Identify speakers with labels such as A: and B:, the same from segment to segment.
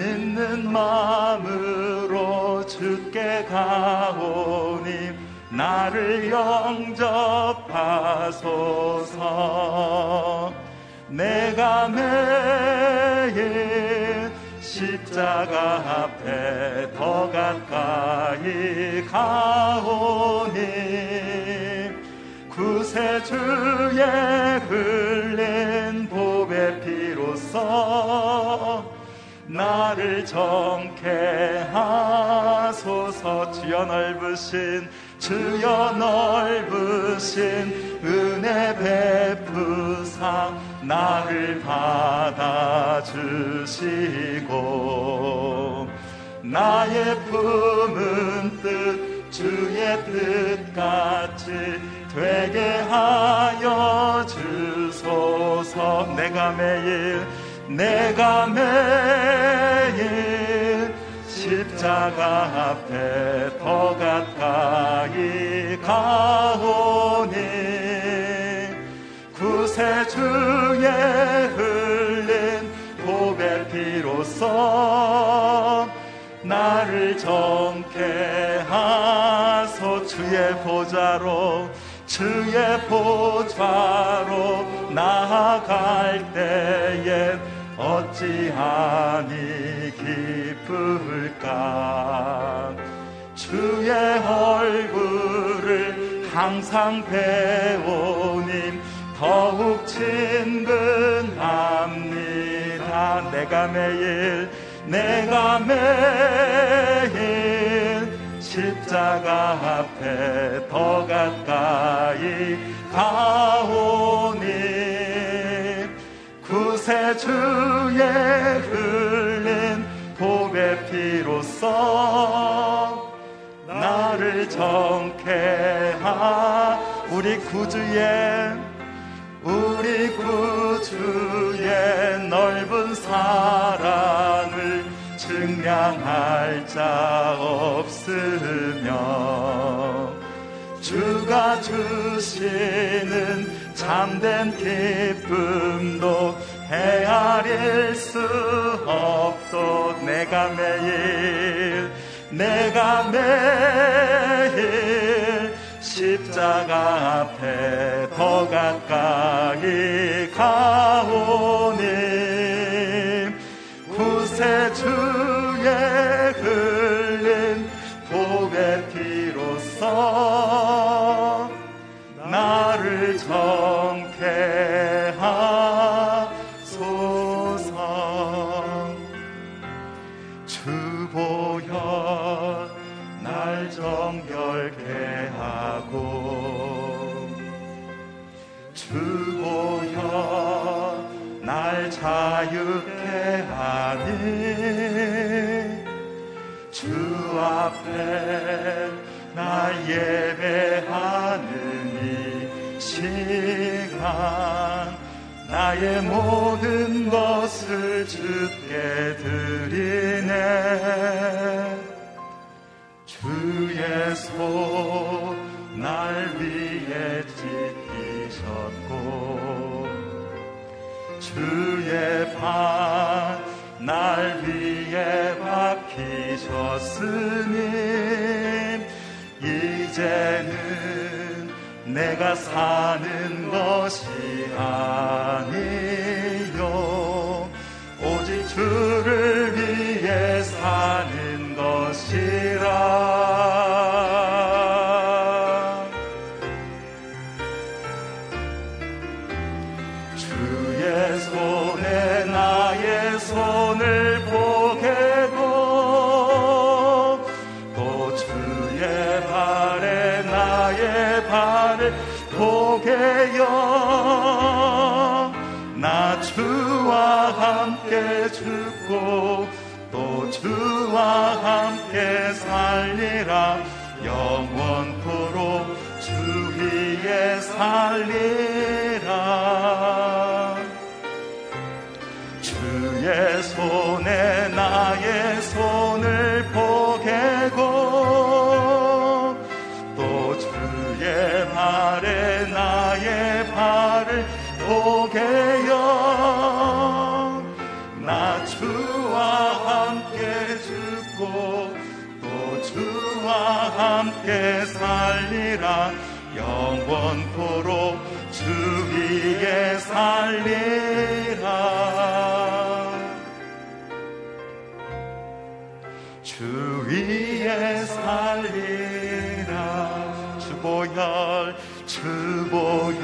A: 믿는 마음으로 주께 가오니 나를 영접하소서. 내가 매일 십자가 앞에 더 가까이 가오니 구세주의 흘린 보배 피로써 나를 정케 하소서. 주여 넓으신 주여 넓으신 은혜 베푸사 나를 받아주시고 나의 품은 뜻 주의 뜻같이 되게 하여 주소서. 내가 매일 내가 매일 십자가 앞에 더 가까이 가오니 구세주의 흘린 고백 피로써 나를 정케 하소 주의 보좌로 주의 보좌로 나아갈 때에 어찌하니 기쁠까? 주의 얼굴을 항상 배우님 더욱 친근합니다. 내가 매일 내가 매일 십자가 앞에 더 가까이 가오니 구세주의 흘린 고백 피로써 나를 정케 하 우리 구주의 우리 구주의 넓은 사랑을 증량할 자 없으며 주가 주시는 참된 기쁨도 헤아릴 수 없도 내가 매일 내가 매일 십자가 앞에 더 가까이 가오 오 죽고 또 주와 함께 살리라. 영원토록 주 위에 살리 주와 함께 살리라. 영원토록 주 위에 살리라. 주 위에 살리라. 주보혈 주보혈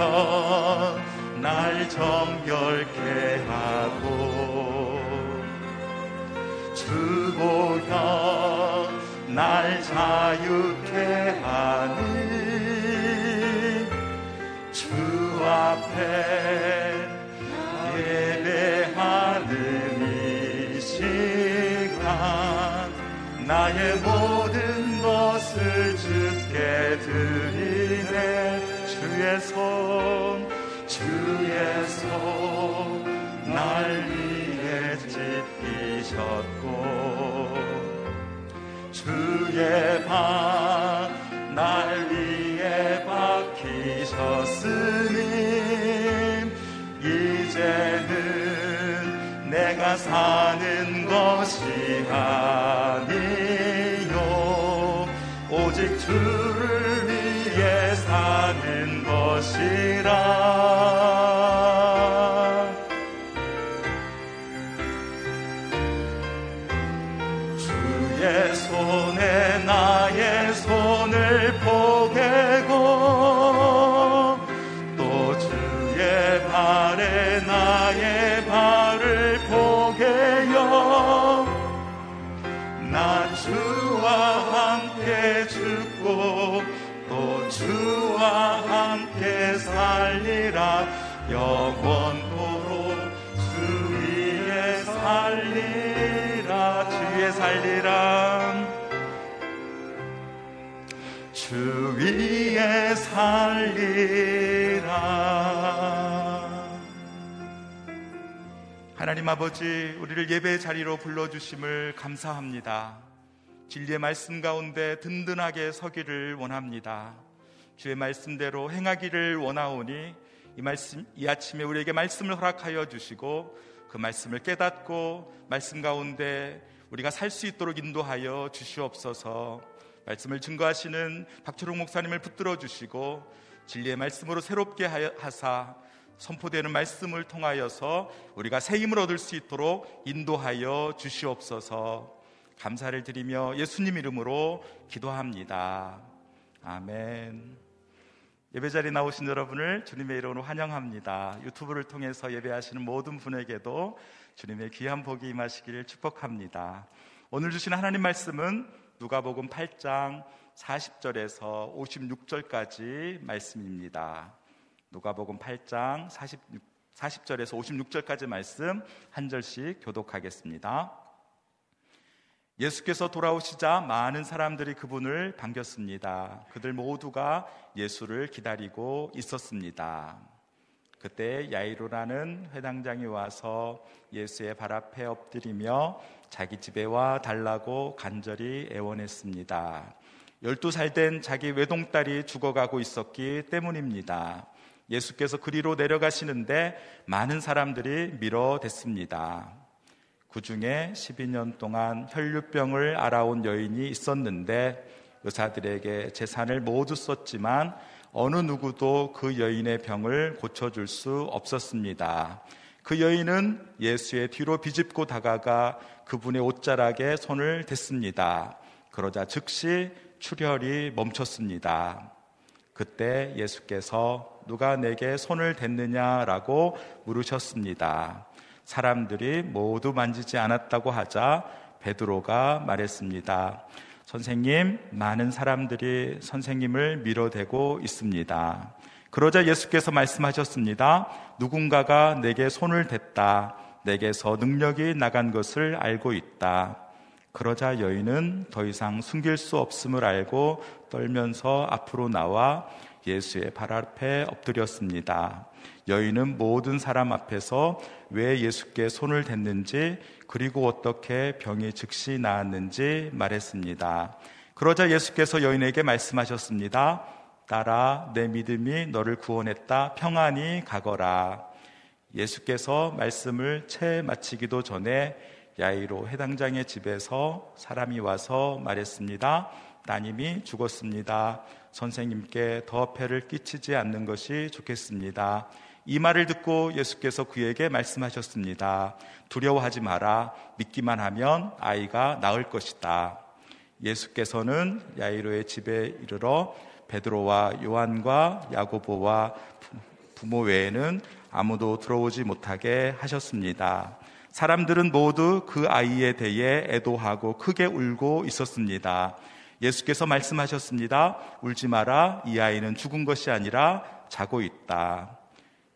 A: 날 정결케 하고. 주보혈 날 자유케 하니 주 앞에 예배하는 이 시간 나의 모든 것을 주께 드리네. 주의 손 주의 손 날 위해 찢기셨고 주의 발날 위에 박히셨으니 이제는 내가 사는 것이 아니요. 오직 주를 위해 사는 것이라 살리라. 하나님 아버지 우리를 예배 자리로 불러주심을 감사합니다. 진리의 말씀 가운데 든든하게 서기를 원합니다. 주의 말씀대로 행하기를 원하오니 이 말씀 이 아침에 우리에게 말씀을 허락하여 주시고 그 말씀을 깨닫고 말씀 가운데 우리가 살 수 있도록 인도하여 주시옵소서. 말씀을 증거하시는 박철웅 목사님을 붙들어 주시고 진리의 말씀으로 새롭게 하사 선포되는 말씀을 통하여서 우리가 새 힘을 얻을 수 있도록 인도하여 주시옵소서. 감사를 드리며 예수님 이름으로 기도합니다. 아멘. 예배 자리 나오신 여러분을 주님의 이름으로 환영합니다. 유튜브를 통해서 예배하시는 모든 분에게도 주님의 귀한 복이 임하시기를 축복합니다. 오늘 주신 하나님 말씀은 누가복음 8장 40절에서 56절까지 말씀입니다. 누가복음 8장 46, 40절에서 56절까지 말씀 한 절씩 교독하겠습니다. 예수께서 돌아오시자 많은 사람들이 그분을 반겼습니다. 그들 모두가 예수를 기다리고 있었습니다. 그때 야이로라는 회당장이 와서 예수의 발 앞에 엎드리며 자기 집에 와 달라고 간절히 애원했습니다. 12살 된 자기 외동딸이 죽어가고 있었기 때문입니다. 예수께서 그리로 내려가시는데 많은 사람들이 밀어댔습니다. 그 중에 12년 동안 혈류병을 알아온 여인이 있었는데 의사들에게 재산을 모두 썼지만 어느 누구도 그 여인의 병을 고쳐줄 수 없었습니다. 그 여인은 예수의 뒤로 비집고 다가가 그분의 옷자락에 손을 댔습니다. 그러자 즉시 출혈이 멈췄습니다. 그때 예수께서 누가 내게 손을 댔느냐라고 물으셨습니다. 사람들이 모두 만지지 않았다고 하자 베드로가 말했습니다. 선생님, 많은 사람들이 선생님을 밀어대고 있습니다. 그러자 예수께서 말씀하셨습니다. 누군가가 내게 손을 댔다. 내게서 능력이 나간 것을 알고 있다. 그러자 여인은 더 이상 숨길 수 없음을 알고 떨면서 앞으로 나와 예수의 발 앞에 엎드렸습니다. 여인은 모든 사람 앞에서 왜 예수께 손을 댔는지 그리고 어떻게 병이 즉시 나았는지 말했습니다. 그러자 예수께서 여인에게 말씀하셨습니다. 따라 내 믿음이 너를 구원했다. 평안히 가거라. 예수께서 말씀을 채 마치기도 전에 야이로 해당장의 집에서 사람이 와서 말했습니다. 따님이 죽었습니다. 선생님께 더 폐를 끼치지 않는 것이 좋겠습니다. 이 말을 듣고 예수께서 그에게 말씀하셨습니다. 두려워하지 마라. 믿기만 하면 아이가 나을 것이다. 예수께서는 야이로의 집에 이르러 베드로와 요한과 야고보와 부모 외에는 아무도 들어오지 못하게 하셨습니다. 사람들은 모두 그 아이에 대해 애도하고 크게 울고 있었습니다. 예수께서 말씀하셨습니다. 울지 마라. 이 아이는 죽은 것이 아니라 자고 있다.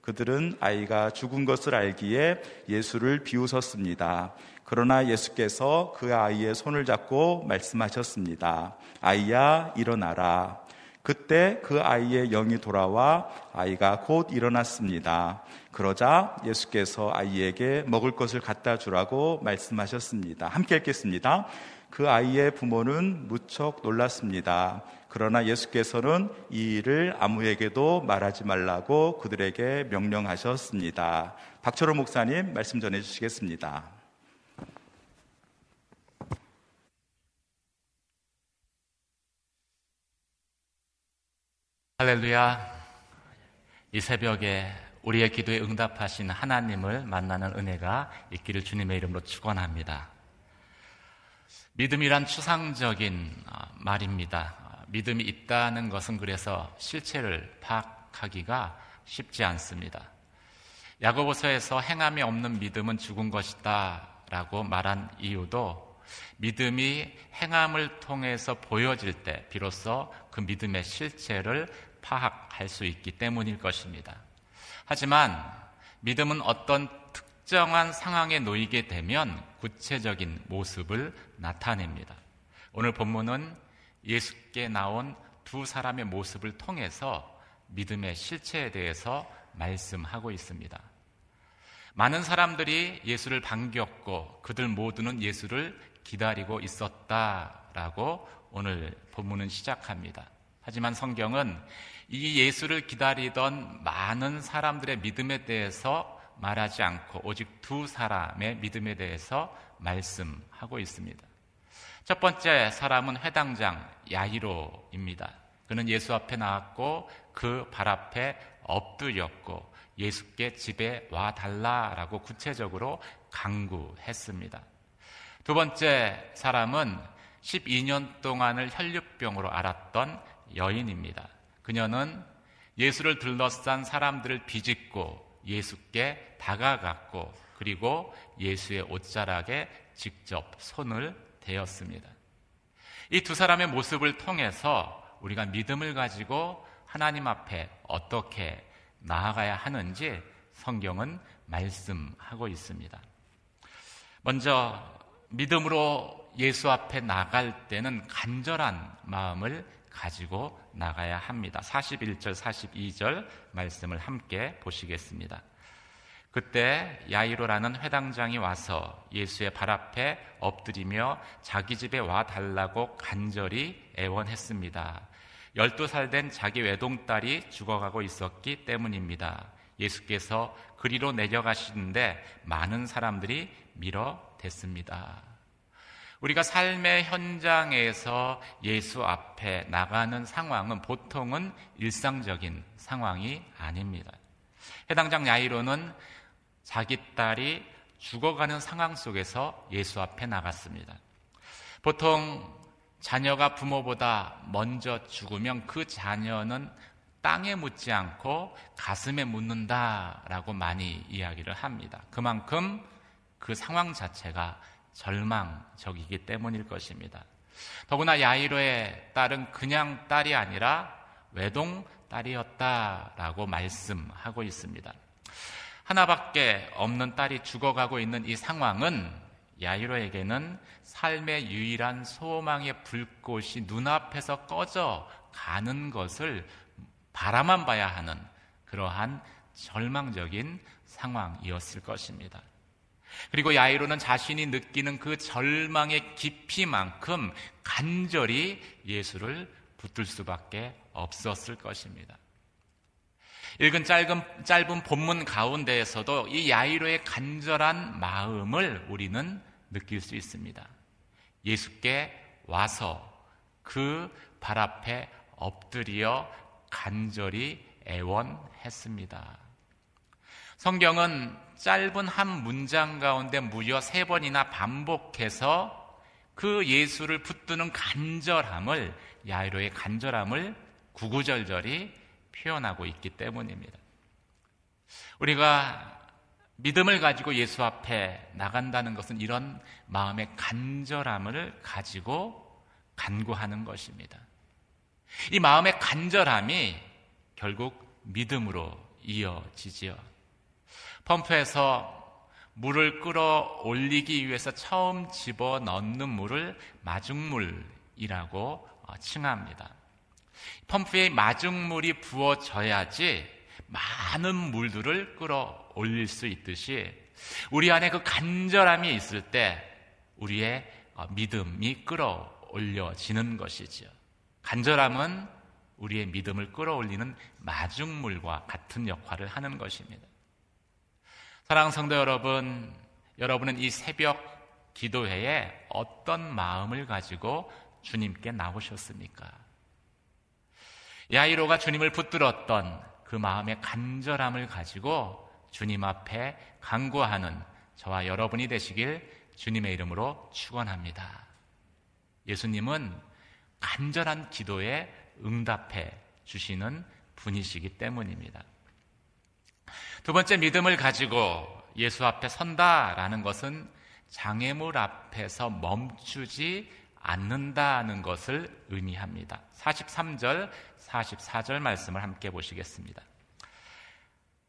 A: 그들은 아이가 죽은 것을 알기에 예수를 비웃었습니다. 그러나 예수께서 그 아이의 손을 잡고 말씀하셨습니다. 아이야, 일어나라. 그때 그 아이의 영이 돌아와 아이가 곧 일어났습니다. 그러자 예수께서 아이에게 먹을 것을 갖다 주라고 말씀하셨습니다. 함께 읽겠습니다. 그 아이의 부모는 무척 놀랐습니다. 그러나 예수께서는 이 일을 아무에게도 말하지 말라고 그들에게 명령하셨습니다. 박철호 목사님 말씀 전해 주시겠습니다.
B: 할렐루야. 이 새벽에 우리의 기도에 응답하신 하나님을 만나는 은혜가 있기를 주님의 이름으로 축원합니다. 믿음이란 추상적인 어, 말입니다. 믿음이 있다는 것은 그래서 실체를 파악하기가 쉽지 않습니다. 야고보서에서 행함이 없는 믿음은 죽은 것이다 라고 말한 이유도 믿음이 행함을 통해서 보여질 때 비로소 그 믿음의 실체를 파악할 수 있기 때문일 것입니다. 하지만 믿음은 어떤 특 정한 상황에 놓이게 되면 구체적인 모습을 나타냅니다. 오늘 본문은 예수께 나온 두 사람의 모습을 통해서 믿음의 실체에 대해서 말씀하고 있습니다. 많은 사람들이 예수를 반겼고 그들 모두는 예수를 기다리고 있었다라고 오늘 본문은 시작합니다. 하지만 성경은 이 예수를 기다리던 많은 사람들의 믿음에 대해서 말하지 않고 오직 두 사람의 믿음에 대해서 말씀하고 있습니다. 첫 번째 사람은 회당장 야이로입니다. 그는 예수 앞에 나왔고 그 발 앞에 엎드렸고 예수께 집에 와 달라라고 구체적으로 강구했습니다. 두 번째 사람은 12년 동안을 혈류병으로 알았던 여인입니다. 그녀는 예수를 둘러싼 사람들을 비집고 예수께 다가갔고 그리고 예수의 옷자락에 직접 손을 대었습니다. 이 두 사람의 모습을 통해서 우리가 믿음을 가지고 하나님 앞에 어떻게 나아가야 하는지 성경은 말씀하고 있습니다. 먼저 믿음으로 예수 앞에 나갈 때는 간절한 마음을 가지고 나가야 합니다. 41절, 42절 말씀을 함께 보시겠습니다. 그때 야이로라는 회당장이 와서 예수의 발 앞에 엎드리며 자기 집에 와 달라고 간절히 애원했습니다. 12살 된 자기 외동딸이 죽어가고 있었기 때문입니다. 예수께서 그리로 내려가시는데 많은 사람들이 밀어댔습니다. 우리가 삶의 현장에서 예수 앞에 나가는 상황은 보통은 일상적인 상황이 아닙니다. 해당장 야이로는 자기 딸이 죽어가는 상황 속에서 예수 앞에 나갔습니다. 보통 자녀가 부모보다 먼저 죽으면 그 자녀는 땅에 묻지 않고 가슴에 묻는다라고 많이 이야기를 합니다. 그만큼 그 상황 자체가 절망적이기 때문일 것입니다. 더구나 야이로의 딸은 그냥 딸이 아니라 외동 딸이었다라고 말씀하고 있습니다. 하나밖에 없는 딸이 죽어가고 있는 이 상황은 야이로에게는 삶의 유일한 소망의 불꽃이 눈앞에서 꺼져 가는 것을 바라만 봐야 하는 그러한 절망적인 상황이었을 것입니다. 그리고 야이로는 자신이 느끼는 그 절망의 깊이만큼 간절히 예수를 붙들 수밖에 없었을 것입니다. 읽은 짧은, 짧은 본문 가운데에서도 이 야이로의 간절한 마음을 우리는 느낄 수 있습니다. 예수께 와서 그 발 앞에 엎드려 간절히 애원했습니다. 성경은 짧은 한 문장 가운데 무려 세 번이나 반복해서 그 예수를 붙드는 간절함을 야이로의 간절함을 구구절절히 표현하고 있기 때문입니다. 우리가 믿음을 가지고 예수 앞에 나간다는 것은 이런 마음의 간절함을 가지고 간구하는 것입니다. 이 마음의 간절함이 결국 믿음으로 이어지지요. 펌프에서 물을 끌어올리기 위해서 처음 집어 넣는 물을 마중물이라고 어, 칭합니다. 펌프에 마중물이 부어져야지 많은 물들을 끌어올릴 수 있듯이 우리 안에 그 간절함이 있을 때 우리의 어, 믿음이 끌어올려지는 것이지요. 간절함은 우리의 믿음을 끌어올리는 마중물과 같은 역할을 하는 것입니다. 사랑 성도 여러분, 여러분은 이 새벽 기도회에 어떤 마음을 가지고 주님께 나오셨습니까? 야이로가 주님을 붙들었던 그 마음의 간절함을 가지고 주님 앞에 간구하는 저와 여러분이 되시길 주님의 이름으로 축원합니다. 예수님은 간절한 기도에 응답해 주시는 분이시기 때문입니다. 두 번째 믿음을 가지고 예수 앞에 선다라는 것은 장애물 앞에서 멈추지 않는다는 것을 의미합니다. 43절, 44절 말씀을 함께 보시겠습니다.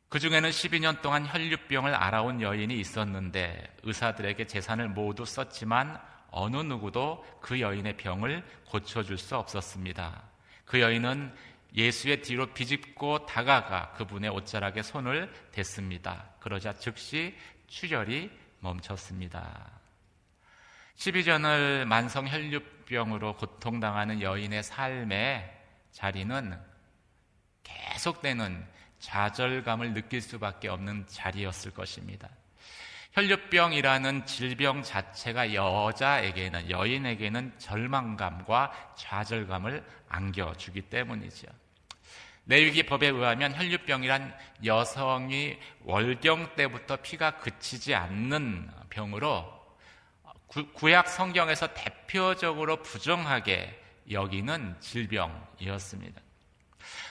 B: 그 중에는 12년 동안 혈류병을 알아온 여인이 있었는데 의사들에게 재산을 모두 썼지만 어느 누구도 그 여인의 병을 고쳐줄 수 없었습니다. 그 여인은 예수의 뒤로 비집고 다가가 그분의 옷자락에 손을 댔습니다. 그러자 즉시 출혈이 멈췄습니다. 12전을 만성 혈류병으로 고통당하는 여인의 삶의 자리는 계속되는 좌절감을 느낄 수밖에 없는 자리였을 것입니다. 혈류병이라는 질병 자체가 여자에게는 여인에게는 절망감과 좌절감을 안겨주기 때문이죠. 내위기 법에 의하면 혈류병이란 여성이 월경 때부터 피가 그치지 않는 병으로 구, 약 성경에서 대표적으로 부정하게 여기는 질병이었습니다.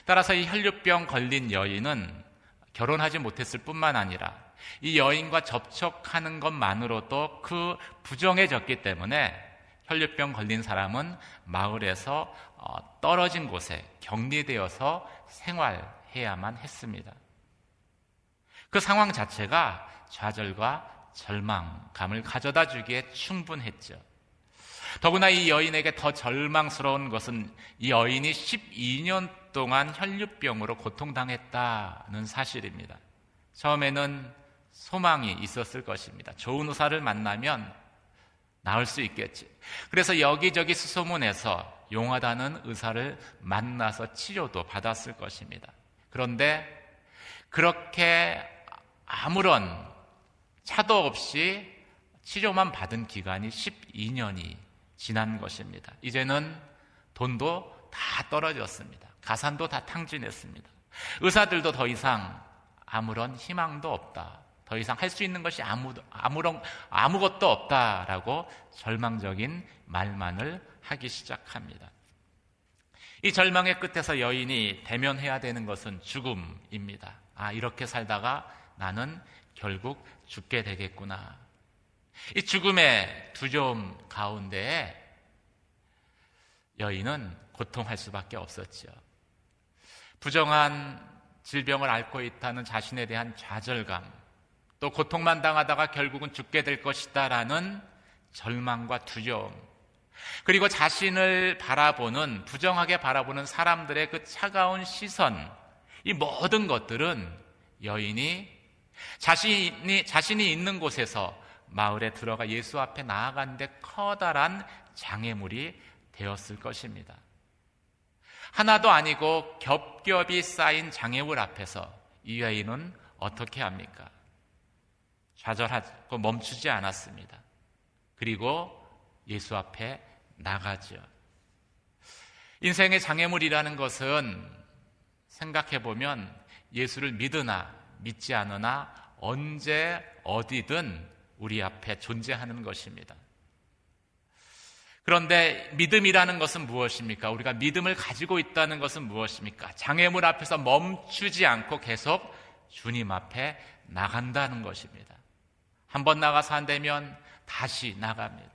B: 따라서 이 혈류병 걸린 여인은 결혼하지 못했을 뿐만 아니라 이 여인과 접촉하는 것만으로도 그 부정해졌기 때문에 혈류병 걸린 사람은 마을에서 어, 떨어진 곳에 격리되어서 생활해야만 했습니다. 그 상황 자체가 좌절과 절망감을 가져다 주기에 충분했죠. 더구나 이 여인에게 더 절망스러운 것은 이 여인이 12년 동안 혈류병으로 고통당했다는 사실입니다. 처음에는 소망이 있었을 것입니다. 좋은 의사를 만나면 나을 수 있겠지. 그래서 여기저기 수소문해서 용하다는 의사를 만나서 치료도 받았을 것입니다. 그런데 그렇게 아무런 차도 없이 치료만 받은 기간이 12년이 지난 것입니다. 이제는 돈도 다 떨어졌습니다. 가산도 다 탕진했습니다. 의사들도 더 이상 아무런 희망도 없다. 더 이상 할 수 있는 것이 아무, 아무런, 아무것도 없다라고 절망적인 말만을 하기 시작합니다. 이 절망의 끝에서 여인이 대면해야 되는 것은 죽음입니다. 아, 이렇게 살다가 나는 결국 죽게 되겠구나. 이 죽음의 두려움 가운데에 여인은 고통할 수밖에 없었지요. 부정한 질병을 앓고 있다는 자신에 대한 좌절감, 또 고통만 당하다가 결국은 죽게 될 것이다라는 절망과 두려움. 그리고 자신을 바라보는, 부정하게 바라보는 사람들의 그 차가운 시선, 이 모든 것들은 여인이 자신이, 자신이 있는 곳에서 마을에 들어가 예수 앞에 나아가는데 커다란 장애물이 되었을 것입니다. 하나도 아니고 겹겹이 쌓인 장애물 앞에서 이 여인은 어떻게 합니까? 좌절하고 멈추지 않았습니다. 그리고 예수 앞에 나가죠. 인생의 장애물이라는 것은 생각해 보면 예수를 믿으나 믿지 않으나 언제 어디든 우리 앞에 존재하는 것입니다. 그런데 믿음이라는 것은 무엇입니까? 우리가 믿음을 가지고 있다는 것은 무엇입니까? 장애물 앞에서 멈추지 않고 계속 주님 앞에 나간다는 것입니다. 한 번 나가서 안 되면 다시 나갑니다.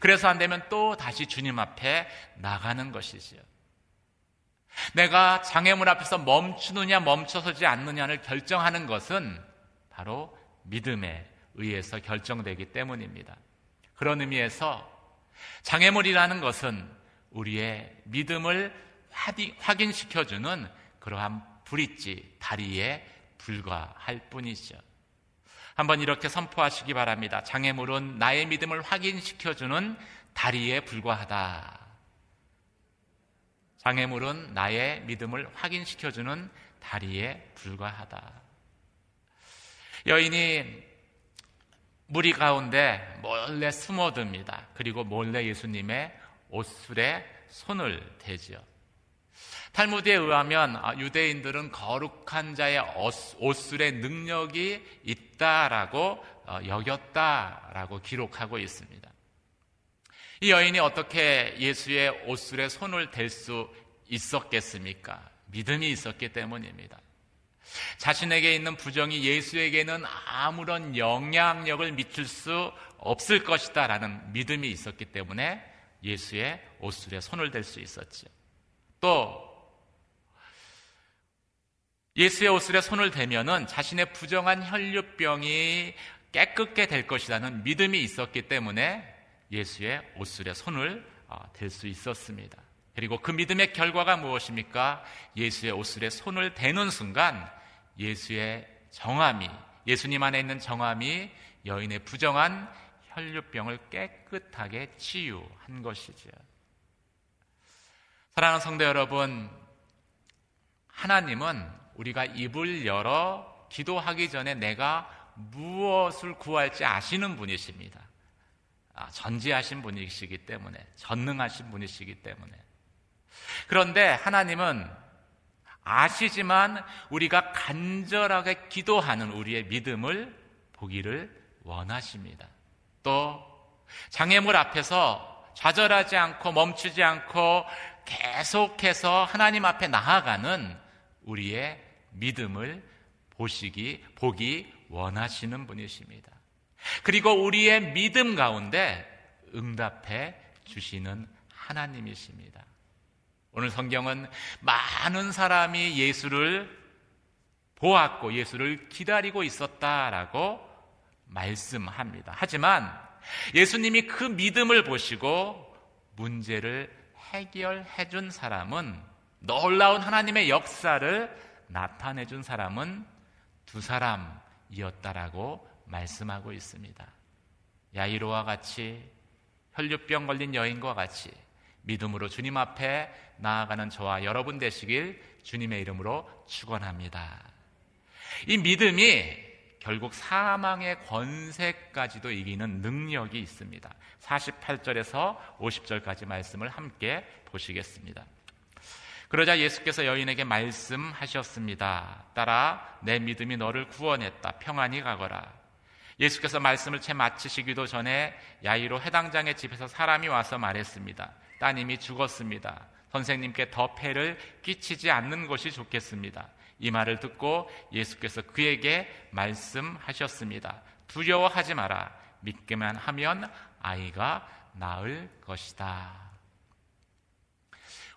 B: 그래서 안 되면 또 다시 주님 앞에 나가는 것이지요. 내가 장애물 앞에서 멈추느냐 멈춰서지 않느냐를 결정하는 것은 바로 믿음에 의해서 결정되기 때문입니다. 그런 의미에서 장애물이라는 것은 우리의 믿음을 확인시켜주는 그러한 브릿지, 다리에 불과할 뿐이죠. 한번 이렇게 선포하시기 바랍니다. 장애물은 나의 믿음을 확인시켜주는 다리에 불과하다. 장애물은 나의 믿음을 확인시켜주는 다리에 불과하다. 여인이 무리 가운데 몰래 숨어듭니다. 그리고 몰래 예수님의 옷술에 손을 대지요. 탈무드에 의하면 아, 유대인들은 거룩한 자의 옷술의 능력이 있다라고 어, 여겼다라고 기록하고 있습니다. 이 여인이 어떻게 예수의 옷술에 손을 댈 수 있었겠습니까? 믿음이 있었기 때문입니다. 자신에게 있는 부정이 예수에게는 아무런 영향력을 미칠 수 없을 것이다 라는 믿음이 있었기 때문에 예수의 옷술에 손을 댈 수 있었죠. 또 예수의 옷술에 손을 대면은 자신의 부정한 혈류병이 깨끗게 될 것이라는 믿음이 있었기 때문에 예수의 옷술에 손을 어, 댈수 있었습니다. 그리고 그 믿음의 결과가 무엇입니까? 예수의 옷술에 손을 대는 순간 예수의 정함이 예수님 안에 있는 정함이 여인의 부정한 혈류병을 깨끗하게 치유한 것이죠. 사랑하는 성도 여러분, 하나님은 우리가 입을 열어 기도하기 전에 내가 무엇을 구할지 아시는 분이십니다. 아, 전지하신 분이시기 때문에 전능하신 분이시기 때문에 그런데 하나님은 아시지만 우리가 간절하게 기도하는 우리의 믿음을 보기를 원하십니다. 또 장애물 앞에서 좌절하지 않고 멈추지 않고 계속해서 하나님 앞에 나아가는 우리의 믿음을 보시기 보기 원하시는 분이십니다. 그리고 우리의 믿음 가운데 응답해 주시는 하나님이십니다. 오늘 성경은 많은 사람이 예수를 보았고 예수를 기다리고 있었다라고 말씀합니다. 하지만 예수님이 그 믿음을 보시고 문제를 해결해 준 사람은 놀라운 하나님의 역사를 나타내 준 사람은 두 사람이었다라고 말씀하고 있습니다. 야이로와 같이 혈류병 걸린 여인과 같이 믿음으로 주님 앞에 나아가는 저와 여러분 되시길 주님의 이름으로 축원합니다. 이 믿음이 결국 사망의 권세까지도 이기는 능력이 있습니다. 48절에서 50절까지 말씀을 함께 보시겠습니다. 그러자 예수께서 여인에게 말씀하셨습니다. 따라 내 믿음이 너를 구원했다. 평안히 가거라. 예수께서 말씀을 채 마치시기도 전에 야이로 해당장의 집에서 사람이 와서 말했습니다. 따님이 죽었습니다. 선생님께 더 폐를 끼치지 않는 것이 좋겠습니다. 이 말을 듣고 예수께서 그에게 말씀하셨습니다. 두려워하지 마라. 믿기만 하면 아이가 나을 것이다.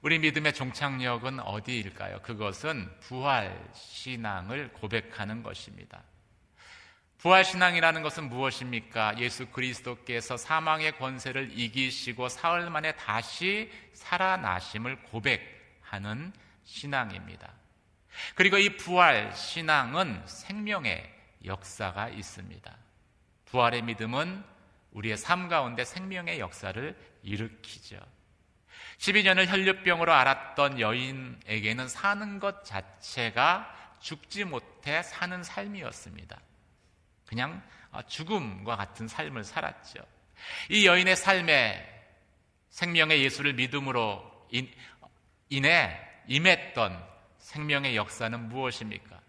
B: 우리 믿음의 종착역은 어디일까요? 그것은 부활 신앙을 고백하는 것입니다. 부활신앙이라는 것은 무엇입니까? 예수 그리스도께서 사망의 권세를 이기시고 사흘 만에 다시 살아나심을 고백하는 신앙입니다. 그리고 이 부활 신앙은 생명의 역사가 있습니다. 부활의 믿음은 우리의 삶 가운데 생명의 역사를 일으키죠. 12년을 혈류병으로 앓았던 여인에게는 사는 것 자체가 죽지 못해 사는 삶이었습니다. 그냥 죽음과 같은 삶을 살았죠. 이 여인의 삶에 생명의 예수를 믿음으로 인해 임했던 생명의 역사는 무엇입니까?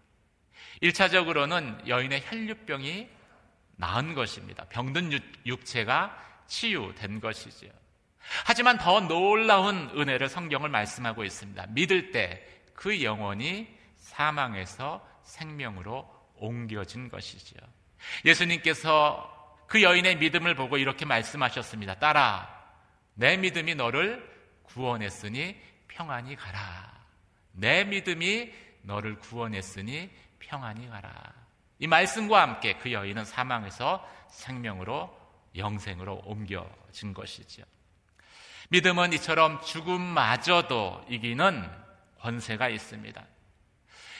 B: 1차적으로는 여인의 혈류병이 나은 것입니다. 병든 육체가 치유된 것이지요. 하지만 더 놀라운 은혜를 성경을 말씀하고 있습니다. 믿을 때 그 영혼이 사망에서 생명으로 옮겨진 것이지요. 예수님께서 그 여인의 믿음을 보고 이렇게 말씀하셨습니다. 딸아, 내 믿음이 너를 구원했으니 평안히 가라. 내 믿음이 너를 구원했으니 평안히 가라. 이 말씀과 함께 그 여인은 사망에서 생명으로 영생으로 옮겨진 것이죠. 믿음은 이처럼 죽음마저도 이기는 권세가 있습니다.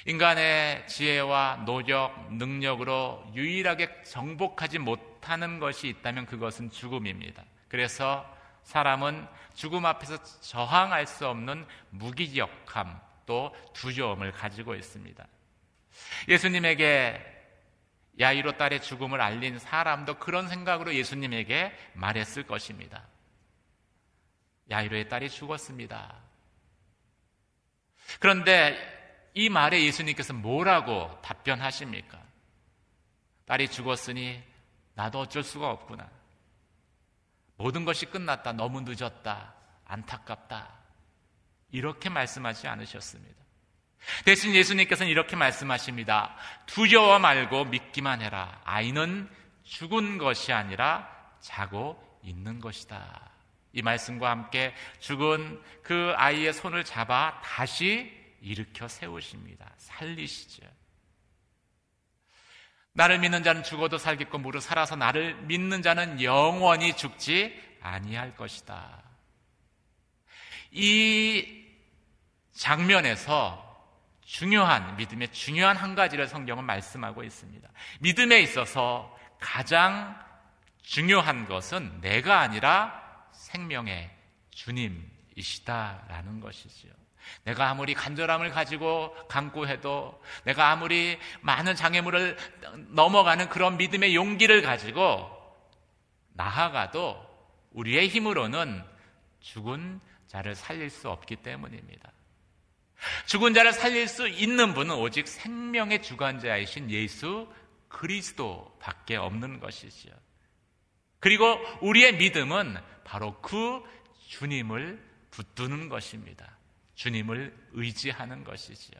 B: 인간의 지혜와 노력, 능력으로 유일하게 정복하지 못하는 것이 있다면 그것은 죽음입니다. 그래서 사람은 죽음 앞에서 저항할 수 없는 무기력함 또 두려움을 가지고 있습니다. 예수님에게 야이로 딸의 죽음을 알린 사람도 그런 생각으로 예수님에게 말했을 것입니다. 야이로의 딸이 죽었습니다. 그런데 이 말에 예수님께서 뭐라고 답변하십니까? 딸이 죽었으니 나도 어쩔 수가 없구나. 모든 것이 끝났다. 너무 늦었다. 안타깝다. 이렇게 말씀하지 않으셨습니다. 대신 예수님께서는 이렇게 말씀하십니다. 두려워 말고 믿기만 해라. 아이는 죽은 것이 아니라 자고 있는 것이다. 이 말씀과 함께 죽은 그 아이의 손을 잡아 다시 일으켜 세우십니다. 살리시죠. 나를 믿는 자는 죽어도 살겠고 무릇 살아서 나를 믿는 자는 영원히 죽지 아니할 것이다. 이 장면에서 중요한 믿음의 중요한 한 가지를 성경은 말씀하고 있습니다. 믿음에 있어서 가장 중요한 것은 내가 아니라 생명의 주님이시다라는 것이지요. 내가 아무리 간절함을 가지고 강구해도 내가 아무리 많은 장애물을 넘어가는 그런 믿음의 용기를 가지고 나아가도 우리의 힘으로는 죽은 자를 살릴 수 없기 때문입니다. 죽은 자를 살릴 수 있는 분은 오직 생명의 주관자이신 예수 그리스도 밖에 없는 것이지요. 그리고 우리의 믿음은 바로 그 주님을 붙드는 것입니다. 주님을 의지하는 것이지요.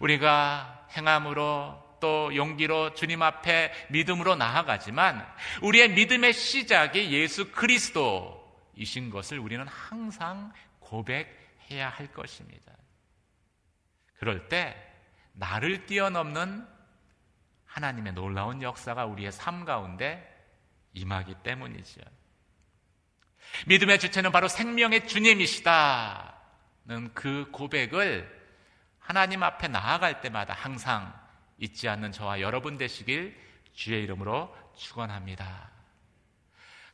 B: 우리가 행함으로 또 용기로 주님 앞에 믿음으로 나아가지만 우리의 믿음의 시작이 예수 그리스도이신 것을 우리는 항상 고백해야 할 것입니다. 그럴 때 나를 뛰어넘는 하나님의 놀라운 역사가 우리의 삶 가운데 임하기 때문이지요. 믿음의 주체는 바로 생명의 주님이시다는 그 고백을 하나님 앞에 나아갈 때마다 항상 잊지 않는 저와 여러분 되시길 주의 이름으로 축원합니다.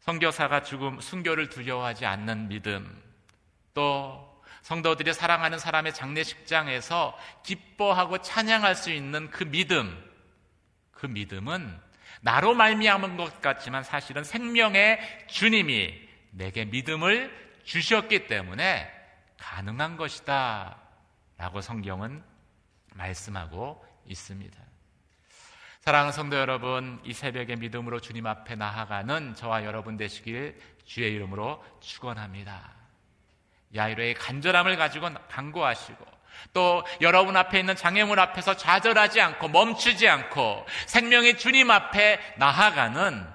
B: 성교사가 죽음 순교를 두려워하지 않는 믿음 또 성도들이 사랑하는 사람의 장례식장에서 기뻐하고 찬양할 수 있는 그 믿음 그 믿음은 나로 말미암은 것 같지만 사실은 생명의 주님이 내게 믿음을 주셨기 때문에 가능한 것이다. 라고 성경은 말씀하고 있습니다. 사랑하는 성도 여러분, 이 새벽에 믿음으로 주님 앞에 나아가는 저와 여러분 되시길 주의 이름으로 축원합니다. 야이로의 간절함을 가지고 강구하시고 또 여러분 앞에 있는 장애물 앞에서 좌절하지 않고 멈추지 않고 생명의 주님 앞에 나아가는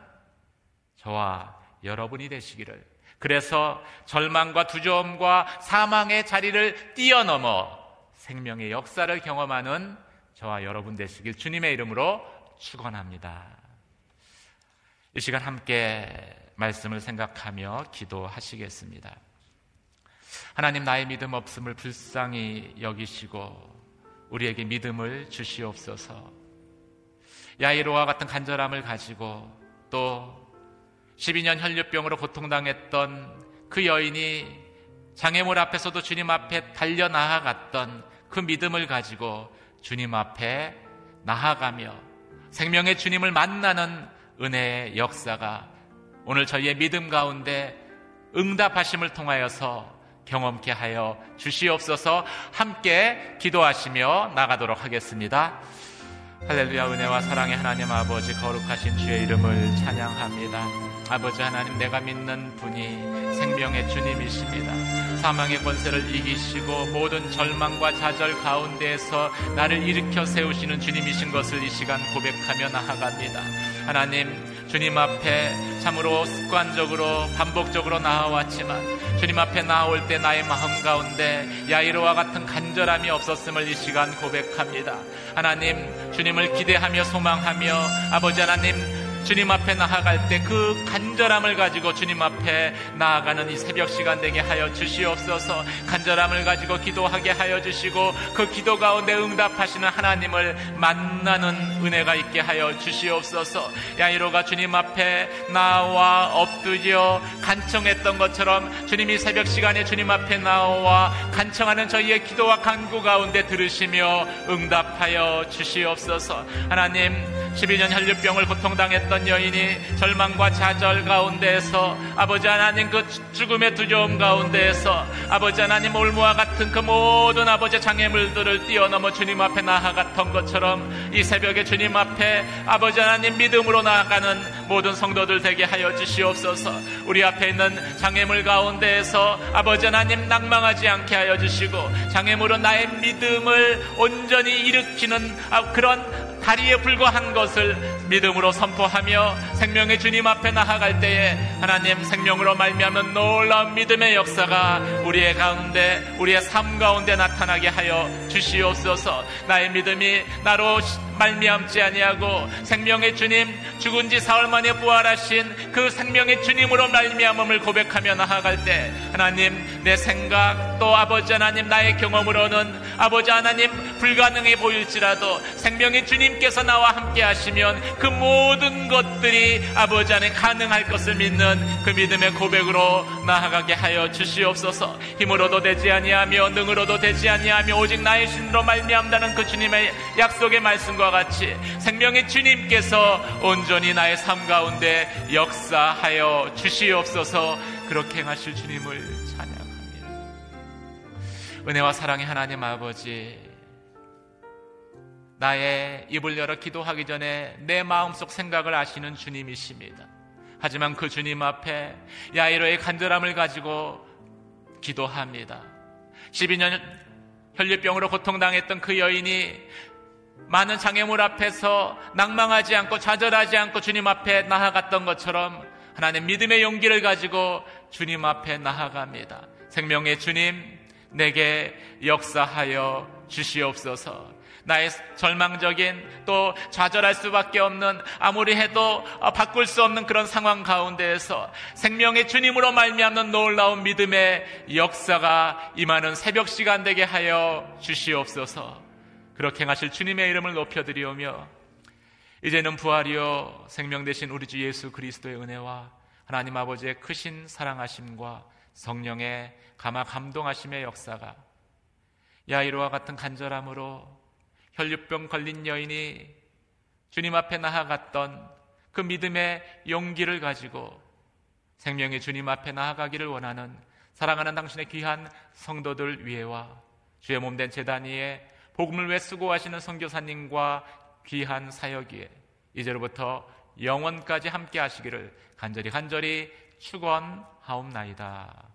B: 저와 여러분이 되시기를 그래서 절망과 두려움과 사망의 자리를 뛰어넘어 생명의 역사를 경험하는 저와 여러분 되시길 주님의 이름으로 축원합니다. 이 시간 함께 말씀을 생각하며 기도하시겠습니다. 하나님 나의 믿음 없음을 불쌍히 여기시고 우리에게 믿음을 주시옵소서. 야이로와 같은 간절함을 가지고 또 12년 혈류병으로 고통당했던 그 여인이 장애물 앞에서도 주님 앞에 달려 나아갔던 그 믿음을 가지고 주님 앞에 나아가며 생명의 주님을 만나는 은혜의 역사가 오늘 저희의 믿음 가운데 응답하심을 통하여서 경험케 하여 주시옵소서 함께 기도하시며 나가도록 하겠습니다. 할렐루야 은혜와 사랑의 하나님 아버지 거룩하신 주의 이름을 찬양합니다. 아버지 하나님 내가 믿는 분이 생명의 주님이십니다. 사망의 권세를 이기시고 모든 절망과 좌절 가운데에서 나를 일으켜 세우시는 주님이신 것을 이 시간 고백하며 나아갑니다. 하나님 주님 앞에 참으로 습관적으로 반복적으로 나아왔지만 주님 앞에 나올 때 나의 마음 가운데 야이로와 같은 간절함이 없었음을 이 시간 고백합니다. 하나님 주님을 기대하며 소망하며 아버지 하나님 주님 앞에 나아갈 때 그 간절함을 가지고 주님 앞에 나아가는 이 새벽 시간 되게 하여 주시옵소서. 간절함을 가지고 기도하게 하여 주시고 그 기도 가운데 응답하시는 하나님을 만나는 은혜가 있게 하여 주시옵소서. 야이로가 주님 앞에 나와 엎드려 간청했던 것처럼 주님이 새벽 시간에 주님 앞에 나와 간청하는 저희의 기도와 간구 가운데 들으시며 응답하여 주시옵소서. 하나님 12년 혈류병을 고통당했던 여인이 절망과 좌절 가운데에서 아버지 하나님 그 죽음의 두려움 가운데에서 아버지 하나님 올무와 같은 그 모든 아버지 장애물들을 뛰어넘어 주님 앞에 나아갔던 것처럼 이 새벽에 주님 앞에 아버지 하나님 믿음으로 나아가는 모든 성도들 되게 하여 주시옵소서. 우리 앞에 있는 장애물 가운데에서 아버지 하나님 낭망하지 않게 하여 주시고 장애물은 나의 믿음을 온전히 일으키는 아, 그런 다리에 불과한 것을 믿음으로 선포하며 생명의 주님 앞에 나아갈 때에 하나님 생명으로 말미암은 놀라운 믿음의 역사가 우리의 가운데 우리의 삶 가운데 나타나게 하여 주시옵소서. 나의 믿음이 나로 말미암지 아니하고 생명의 주님 죽은 지 사흘 만에 부활하신 그 생명의 주님으로 말미암음을 고백하며 나아갈 때 하나님 내 생각 또 아버지 하나님 나의 경험으로는 아버지 하나님 불가능해 보일지라도 생명의 주님께서 나와 함께 하시면 그 모든 것들이 아버지 안에 가능할 것을 믿는 그 믿음의 고백으로 나아가게 하여 주시옵소서. 힘으로도 되지 아니하며 능으로도 되지 아니하며 오직 나의 신으로 말미암다는 그 주님의 약속의 말씀과 같이 생명의 주님께서 온전히 나의 삶 가운데 역사하여 주시옵소서. 그렇게 행하실 주님을 찬양합니다. 은혜와 사랑의 하나님 아버지 나의 입을 열어 기도하기 전에 내 마음속 생각을 아시는 주님이십니다. 하지만 그 주님 앞에 야이로의 간절함을 가지고 기도합니다. 12년 혈류병으로 고통당했던 그 여인이 많은 장애물 앞에서 낭망하지 않고 좌절하지 않고 주님 앞에 나아갔던 것처럼 하나님 믿음의 용기를 가지고 주님 앞에 나아갑니다. 생명의 주님, 내게 역사하여 주시옵소서. 나의 절망적인 또 좌절할 수밖에 없는 아무리 해도 어, 바꿀 수 없는 그런 상황 가운데에서 생명의 주님으로 말미암는 놀라운 믿음의 역사가 임하는 새벽 시간 되게 하여 주시옵소서. 그렇게 행하실 주님의 이름을 높여드리오며 이제는 부활이요 생명 되신 우리 주 예수 그리스도의 은혜와 하나님 아버지의 크신 사랑하심과 성령의 감화 감동하심의 역사가 야이로와 같은 간절함으로 혈류병 걸린 여인이 주님 앞에 나아갔던 그 믿음의 용기를 가지고 생명의 주님 앞에 나아가기를 원하는 사랑하는 당신의 귀한 성도들 위에와 주의 몸된 재단 위에 복음을 왜 수고하시는 선교사님과 귀한 사역 위에 이제로부터 영원까지 함께 하시기를 간절히 간절히 축원하옵나이다.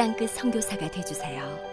C: 땅끝 성교사가 되주세요